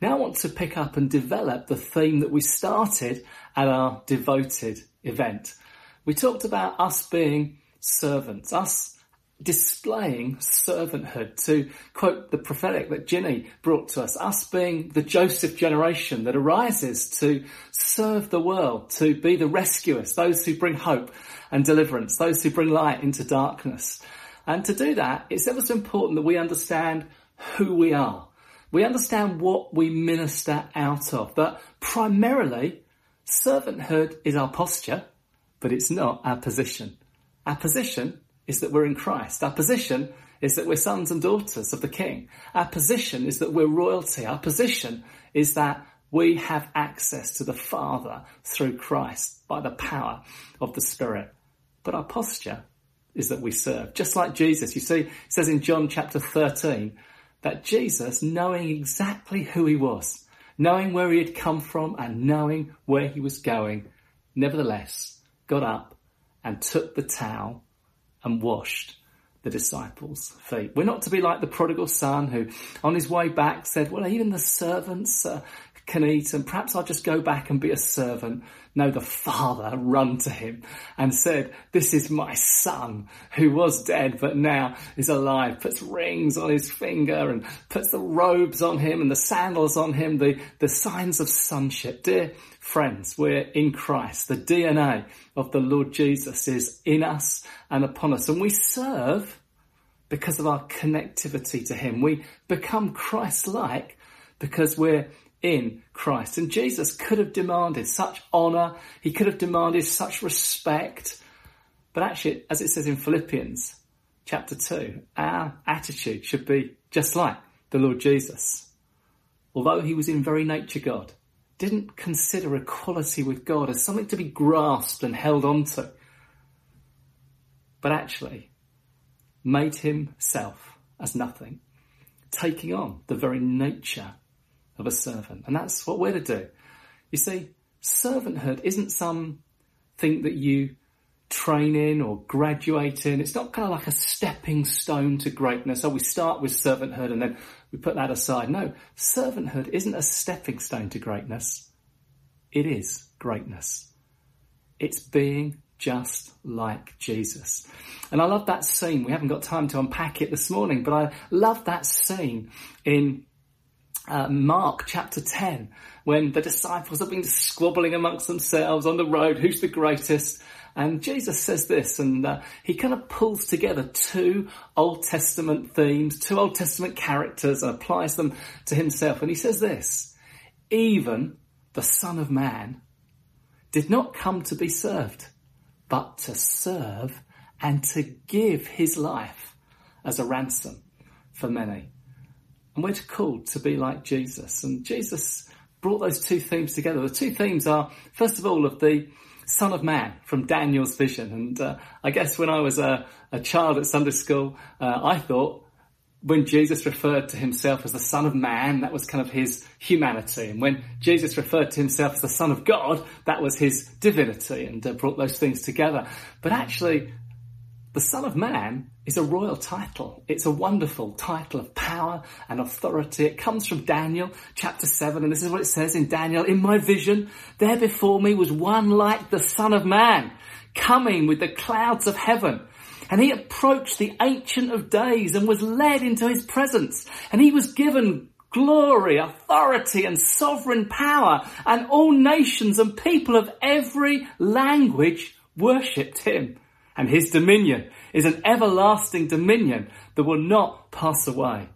Now I want to pick up and develop the theme that we started at our devoted event. We talked about us being servants, us displaying servanthood to quote the prophetic that Ginny brought to us, us being the Joseph generation that arises to serve the world, to be the rescuers, those who bring hope and deliverance, those who bring light into darkness. And to do that, it's ever so important that we understand who we are. We understand what we minister out of, but primarily servanthood is our posture, but it's not our position. Our position is that we're in Christ. Our position is that we're sons and daughters of the King. Our position is that we're royalty. Our position is that we have access to the Father through Christ by the power of the Spirit. But our posture is that we serve. Just like Jesus, you see, it says in John chapter 13 that Jesus, knowing exactly who he was, knowing where he had come from and knowing where he was going, nevertheless got up and took the towel and washed the disciples' feet. We're not to be like the prodigal son who, on his way back, said, Well, even the servants uh, can eat, and perhaps I'll just go back and be a servant. No, the father run to him and said, This is my son who was dead but now is alive. Puts rings on his finger and puts the robes on him and the sandals on him, the, the signs of sonship. Dear friends, we're in Christ. The DNA of the Lord Jesus is in us and upon us. And we serve because of our connectivity to Him. We become Christ-like because we're in Christ. And Jesus could have demanded such honour. He could have demanded such respect. But actually, as it says in Philippians chapter 2, our attitude should be just like the Lord Jesus. Although he was in very nature God, didn't consider equality with God as something to be grasped and held onto, but actually made himself as nothing, taking on the very nature of a servant. And that's what we're to do. You see, servanthood isn't some thing that you train in or graduate in. It's not kind of like a stepping stone to greatness. So we start with servanthood and then we put that aside. No, servanthood isn't a stepping stone to greatness. It is greatness. It's being just like Jesus. And I love that scene. We haven't got time to unpack it this morning, but I love that scene in uh, Mark chapter 10 when the disciples have been squabbling amongst themselves on the road. Who's the greatest? And Jesus says this, and uh, he kind of pulls together two Old Testament themes, two Old Testament characters, and applies them to himself. And he says this Even the Son of Man did not come to be served, but to serve and to give his life as a ransom for many. And we're called to be like Jesus. And Jesus brought those two themes together. The two themes are, first of all, of the Son of Man from Daniel's vision. And uh, I guess when I was a, a child at Sunday school, uh, I thought when Jesus referred to himself as the Son of Man, that was kind of his humanity. And when Jesus referred to himself as the Son of God, that was his divinity and uh, brought those things together. But actually, the Son of Man is a royal title. It's a wonderful title of power and authority. It comes from Daniel chapter 7, and this is what it says in Daniel. In my vision, there before me was one like the Son of Man, coming with the clouds of heaven. And he approached the Ancient of Days and was led into his presence. And he was given glory, authority and sovereign power. And all nations and people of every language worshipped him and his dominion is an everlasting dominion that will not pass away.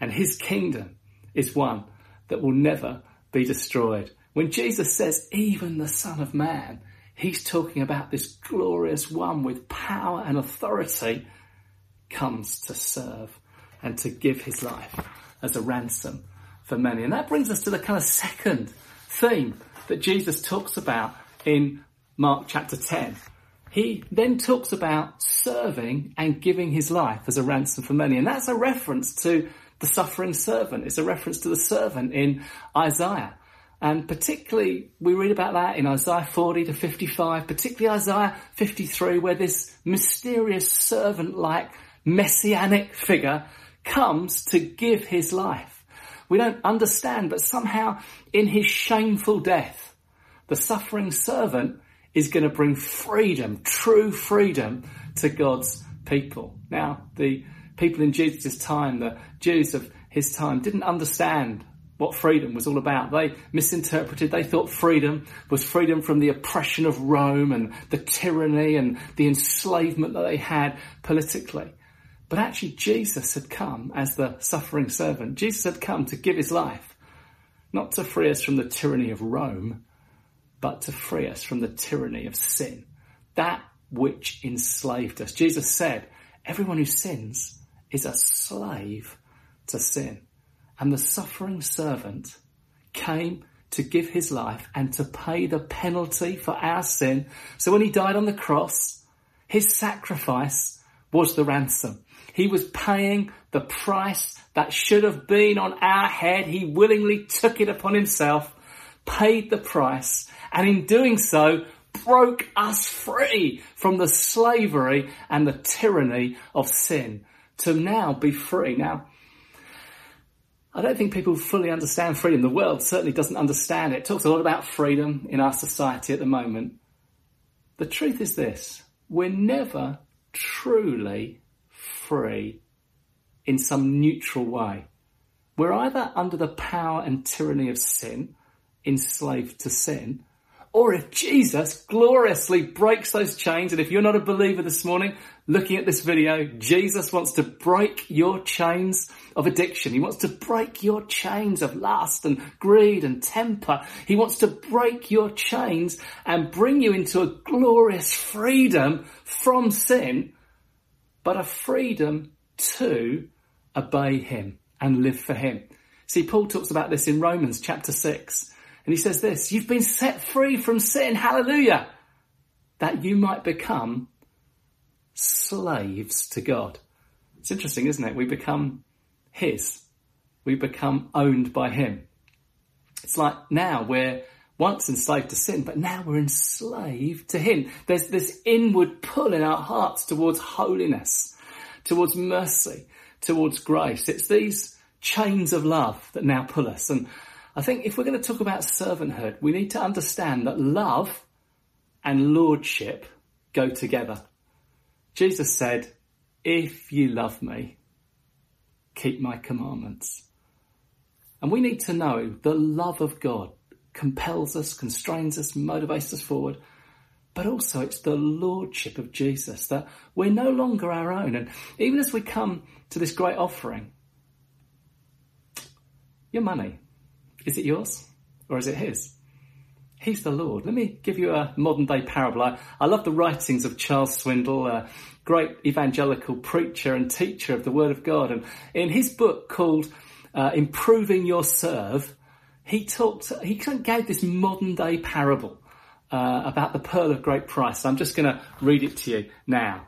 And his kingdom is one that will never be destroyed. When Jesus says, even the Son of Man, he's talking about this glorious one with power and authority comes to serve and to give his life as a ransom for many. And that brings us to the kind of second theme that Jesus talks about in Mark chapter 10 he then talks about serving and giving his life as a ransom for many. And that's a reference to the suffering servant. It's a reference to the servant in Isaiah. And particularly, we read about that in Isaiah 40 to 55, particularly Isaiah 53, where this mysterious servant like messianic figure comes to give his life. We don't understand, but somehow in his shameful death, the suffering servant is going to bring freedom, true freedom to God's people. Now, the people in Jesus' time, the Jews of his time, didn't understand what freedom was all about. They misinterpreted. They thought freedom was freedom from the oppression of Rome and the tyranny and the enslavement that they had politically. But actually, Jesus had come as the suffering servant. Jesus had come to give his life, not to free us from the tyranny of Rome, but to free us from the tyranny of sin. That which enslaved us. Jesus said, everyone who sins is a slave to sin. And the suffering servant came to give his life and to pay the penalty for our sin. So when he died on the cross, his sacrifice was the ransom. He was paying the price that should have been on our head. He willingly took it upon himself, paid the price, and in doing so, broke us free from the slavery and the tyranny of sin to now be free. Now, I don't think people fully understand freedom. The world certainly doesn't understand it. It talks a lot about freedom in our society at the moment. The truth is this we're never truly free in some neutral way. We're either under the power and tyranny of sin, enslaved to sin, or if Jesus gloriously breaks those chains, and if you're not a believer this morning, looking at this video, Jesus wants to break your chains of addiction. He wants to break your chains of lust and greed and temper. He wants to break your chains and bring you into a glorious freedom from sin, but a freedom to obey him and live for him. See, Paul talks about this in Romans chapter 6. And he says this, you've been set free from sin, hallelujah, that you might become slaves to God. It's interesting, isn't it? We become His. We become owned by Him. It's like now we're once enslaved to sin, but now we're enslaved to Him. There's this inward pull in our hearts towards holiness, towards mercy, towards grace. It's these chains of love that now pull us. And I think if we're going to talk about servanthood, we need to understand that love and lordship go together. Jesus said, if you love me, keep my commandments. And we need to know the love of God compels us, constrains us, motivates us forward. But also it's the lordship of Jesus that we're no longer our own. And even as we come to this great offering, your money, is it yours or is it his? He's the Lord. Let me give you a modern day parable. I, I love the writings of Charles Swindoll, a great evangelical preacher and teacher of the Word of God. And in his book called uh, Improving Your Serve, he talked, he gave this modern day parable uh, about the pearl of great price. I'm just going to read it to you now.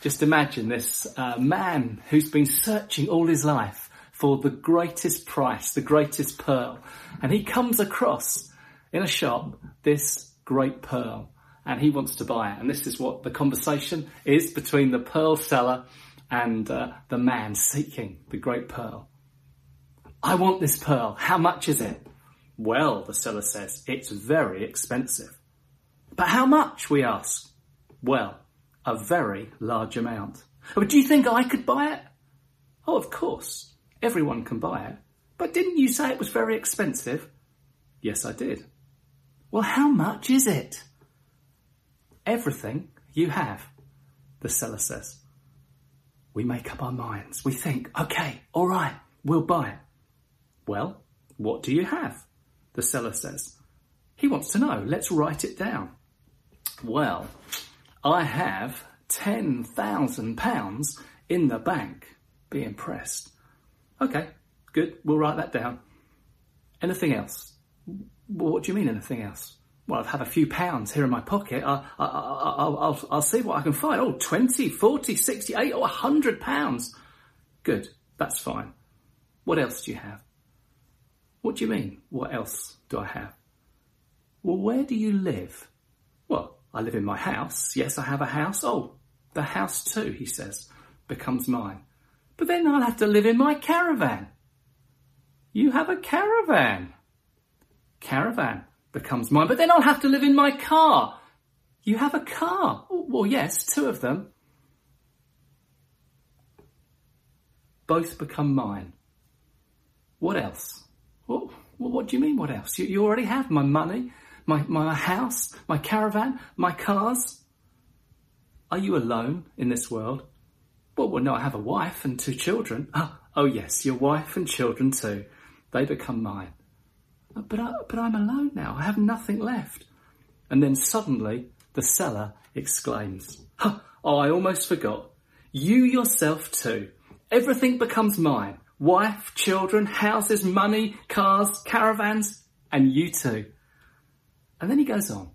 Just imagine this uh, man who's been searching all his life for the greatest price, the greatest pearl. And he comes across in a shop this great pearl and he wants to buy it. And this is what the conversation is between the pearl seller and uh, the man seeking the great pearl. I want this pearl. How much is it? Well, the seller says, it's very expensive. But how much, we ask? Well, a very large amount. But do you think I could buy it? Oh, of course. Everyone can buy it. But didn't you say it was very expensive? Yes, I did. Well, how much is it? Everything you have, the seller says. We make up our minds. We think, okay, all right, we'll buy it. Well, what do you have? The seller says. He wants to know. Let's write it down. Well, I have £10,000 in the bank. Be impressed. Okay, good. We'll write that down. Anything else? What do you mean anything else? Well, I have had a few pounds here in my pocket. I, I, I, I'll, I'll see what I can find. Oh, 20, 40, 60, 80, or 100 pounds. Good. That's fine. What else do you have? What do you mean? What else do I have? Well, where do you live? Well, I live in my house. Yes, I have a house. Oh, the house too, he says, becomes mine. But then I'll have to live in my caravan. You have a caravan. Caravan becomes mine, but then I'll have to live in my car. You have a car. Oh, well, yes, two of them. Both become mine. What else? What, what do you mean, what else? You, you already have my money, my, my house, my caravan, my cars. Are you alone in this world? Well, well, no, I have a wife and two children. Oh, oh yes, your wife and children too. They become mine. Uh, but, I, but I'm alone now. I have nothing left. And then suddenly the seller exclaims, oh, I almost forgot. You yourself too. Everything becomes mine. Wife, children, houses, money, cars, caravans, and you too. And then he goes on.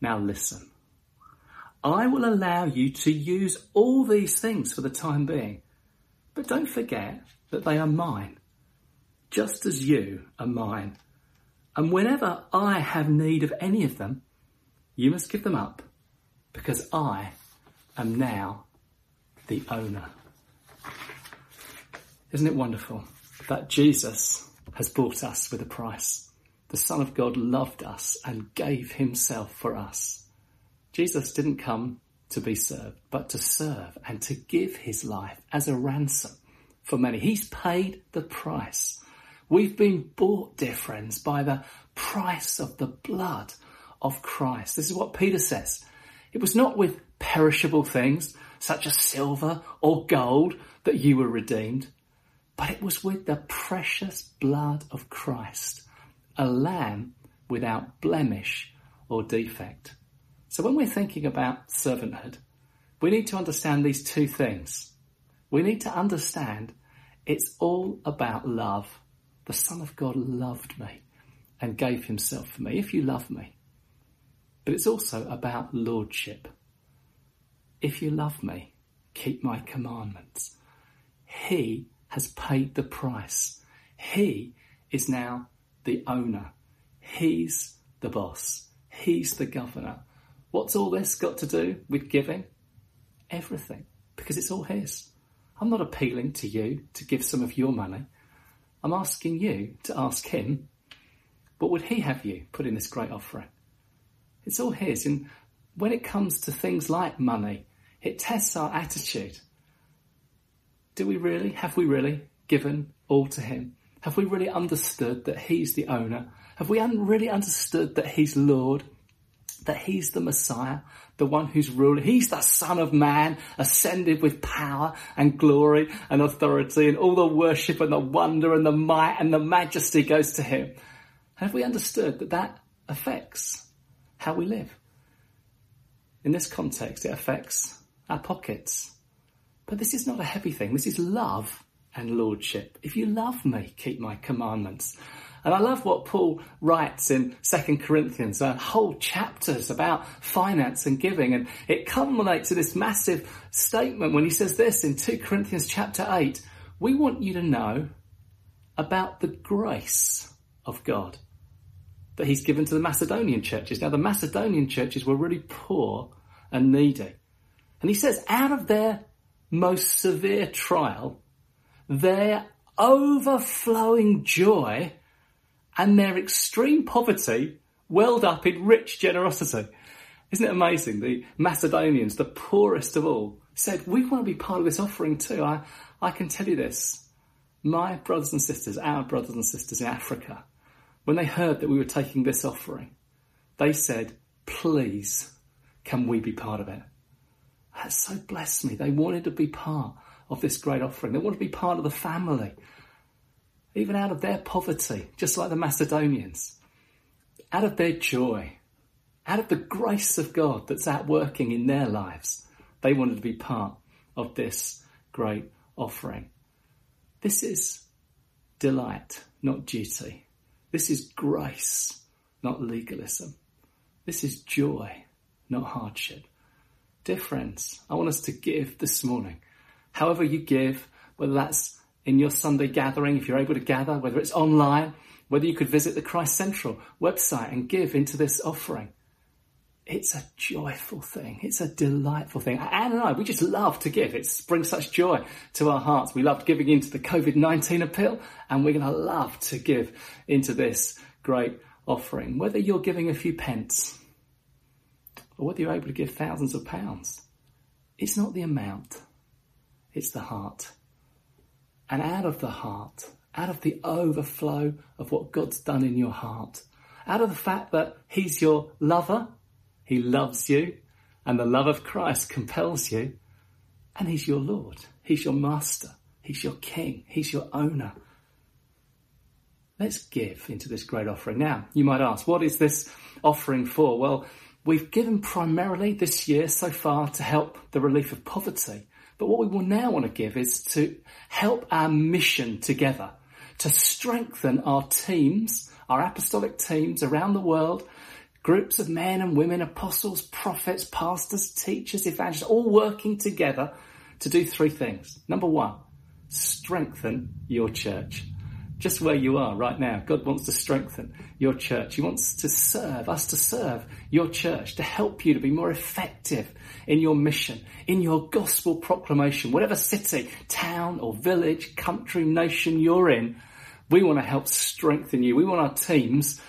Now listen. I will allow you to use all these things for the time being. But don't forget that they are mine, just as you are mine. And whenever I have need of any of them, you must give them up, because I am now the owner. Isn't it wonderful that Jesus has bought us with a price? The Son of God loved us and gave himself for us. Jesus didn't come to be served, but to serve and to give his life as a ransom for many. He's paid the price. We've been bought, dear friends, by the price of the blood of Christ. This is what Peter says. It was not with perishable things, such as silver or gold, that you were redeemed, but it was with the precious blood of Christ, a lamb without blemish or defect. So when we're thinking about servanthood, we need to understand these two things. We need to understand it's all about love. The Son of God loved me and gave himself for me, if you love me. But it's also about lordship. If you love me, keep my commandments. He has paid the price. He is now the owner. He's the boss. He's the governor. What's all this got to do with giving? Everything. Because it's all His. I'm not appealing to you to give some of your money. I'm asking you to ask Him, what would He have you put in this great offering? It's all His. And when it comes to things like money, it tests our attitude. Do we really, have we really given all to Him? Have we really understood that He's the owner? Have we un- really understood that He's Lord? That he's the Messiah, the one who's ruling. He's the Son of Man, ascended with power and glory and authority, and all the worship and the wonder and the might and the majesty goes to him. Have we understood that that affects how we live? In this context, it affects our pockets. But this is not a heavy thing. This is love and lordship. If you love me, keep my commandments. And I love what Paul writes in Second Corinthians, uh, whole chapters about finance and giving. And it culminates in this massive statement when he says this in 2 Corinthians chapter 8. We want you to know about the grace of God that he's given to the Macedonian churches. Now, the Macedonian churches were really poor and needy. And he says, out of their most severe trial, their overflowing joy and their extreme poverty welled up in rich generosity. Isn't it amazing? The Macedonians, the poorest of all, said, We want to be part of this offering too. I, I can tell you this. My brothers and sisters, our brothers and sisters in Africa, when they heard that we were taking this offering, they said, Please, can we be part of it? That so blessed me. They wanted to be part of this great offering. They wanted to be part of the family even out of their poverty, just like the Macedonians, out of their joy, out of the grace of God that's at working in their lives, they wanted to be part of this great offering. This is delight, not duty. This is grace, not legalism. This is joy, not hardship. Dear friends, I want us to give this morning. However you give, whether that's in your Sunday gathering, if you're able to gather, whether it's online, whether you could visit the Christ Central website and give into this offering. it's a joyful thing. It's a delightful thing. Anne and I, we just love to give. It brings such joy to our hearts. We loved giving into the COVID-19 appeal and we're going to love to give into this great offering. Whether you're giving a few pence or whether you're able to give thousands of pounds, it's not the amount. It's the heart. And out of the heart, out of the overflow of what God's done in your heart, out of the fact that He's your lover he loves you and the love of Christ compels you and he's your Lord. He's your master. He's your king. He's your owner. Let's give into this great offering. Now, you might ask, what is this offering for? Well, we've given primarily this year so far to help the relief of poverty. But what we will now want to give is to help our mission together, to strengthen our teams, our apostolic teams around the world Groups of men and women, apostles, prophets, pastors, teachers, evangelists, all working together to do three things. Number one, strengthen your church. Just where you are right now, God wants to strengthen your church. He wants to serve, us to serve your church, to help you to be more effective in your mission, in your gospel proclamation, whatever city, town or village, country, nation you're in. We want to help strengthen you. We want our teams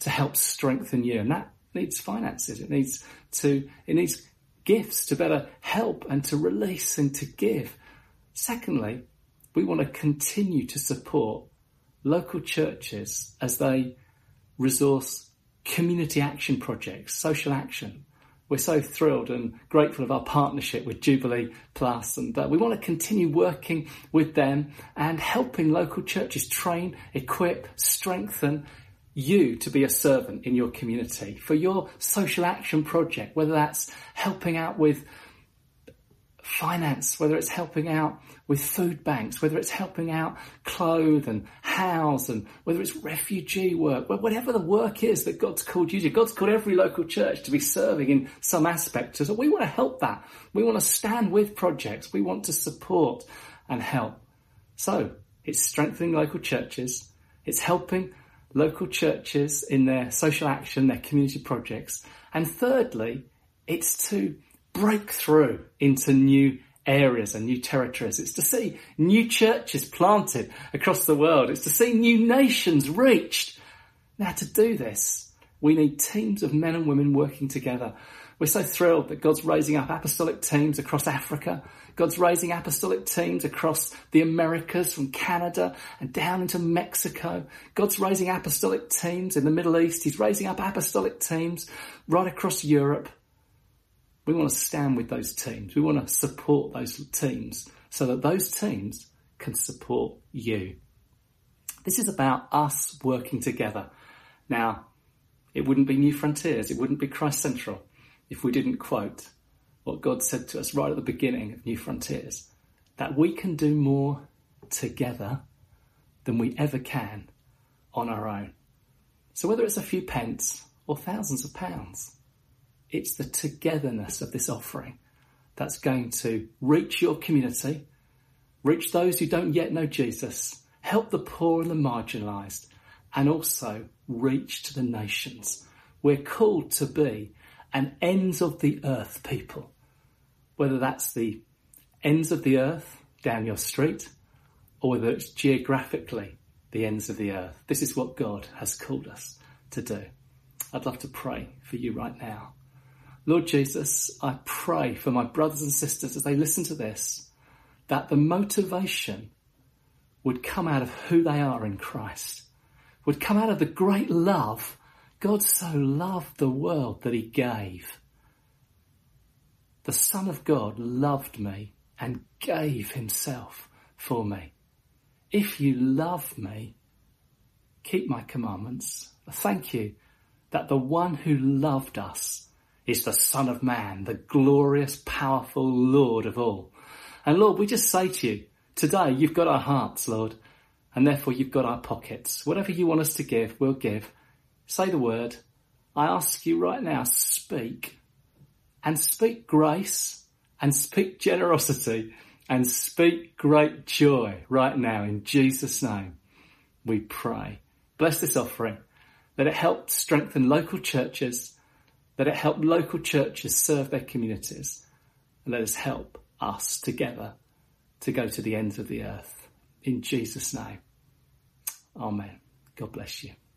to help strengthen you. And that needs finances. It needs to, it needs gifts to better help and to release and to give. Secondly, we want to continue to support local churches as they resource community action projects, social action. We're so thrilled and grateful of our partnership with Jubilee Plus, and uh, we want to continue working with them and helping local churches train, equip, strengthen you to be a servant in your community, for your social action project, whether that's helping out with finance, whether it's helping out with food banks, whether it's helping out clothe and house and whether it's refugee work, whatever the work is that God's called you to. God's called every local church to be serving in some aspect. So we want to help that. We want to stand with projects. We want to support and help. So it's strengthening local churches. It's helping local churches in their social action, their community projects. And thirdly, it's to break through into new areas and new territories. It's to see new churches planted across the world. It's to see new nations reached. Now to do this, we need teams of men and women working together. We're so thrilled that God's raising up apostolic teams across Africa, God's raising apostolic teams across the Americas from Canada and down into Mexico. God's raising apostolic teams in the Middle East. He's raising up apostolic teams right across Europe. We want to stand with those teams. We want to support those teams so that those teams can support you. This is about us working together. Now, it wouldn't be New Frontiers. It wouldn't be Christ Central if we didn't quote what God said to us right at the beginning of New Frontiers that we can do more together than we ever can on our own. So whether it's a few pence or thousands of pounds, it's the togetherness of this offering that's going to reach your community, reach those who don't yet know Jesus, help the poor and the marginalised, and also reach to the nations. We're called to be an ends of the earth people whether that's the ends of the earth down your street or whether it's geographically the ends of the earth. This is what God has called us to do. I'd love to pray for you right now. Lord Jesus, I pray for my brothers and sisters as they listen to this, that the motivation would come out of who they are in Christ, would come out of the great love. God so loved the world that he gave the Son of God loved me and gave himself for me. If you love me, keep my commandments. Thank you that the one who loved us is the Son of Man, the glorious, powerful Lord of all. And Lord, we just say to you, today you've got our hearts, Lord, and therefore you've got our pockets. Whatever you want us to give, we'll give. Say the word. I ask you right now, speak and speak grace and speak generosity and speak great joy right now in Jesus' name. We pray. Bless this offering. Let it help strengthen local churches, Let it help local churches serve their communities. And let us help us together to go to the ends of the earth. In Jesus' name. Amen. God bless you.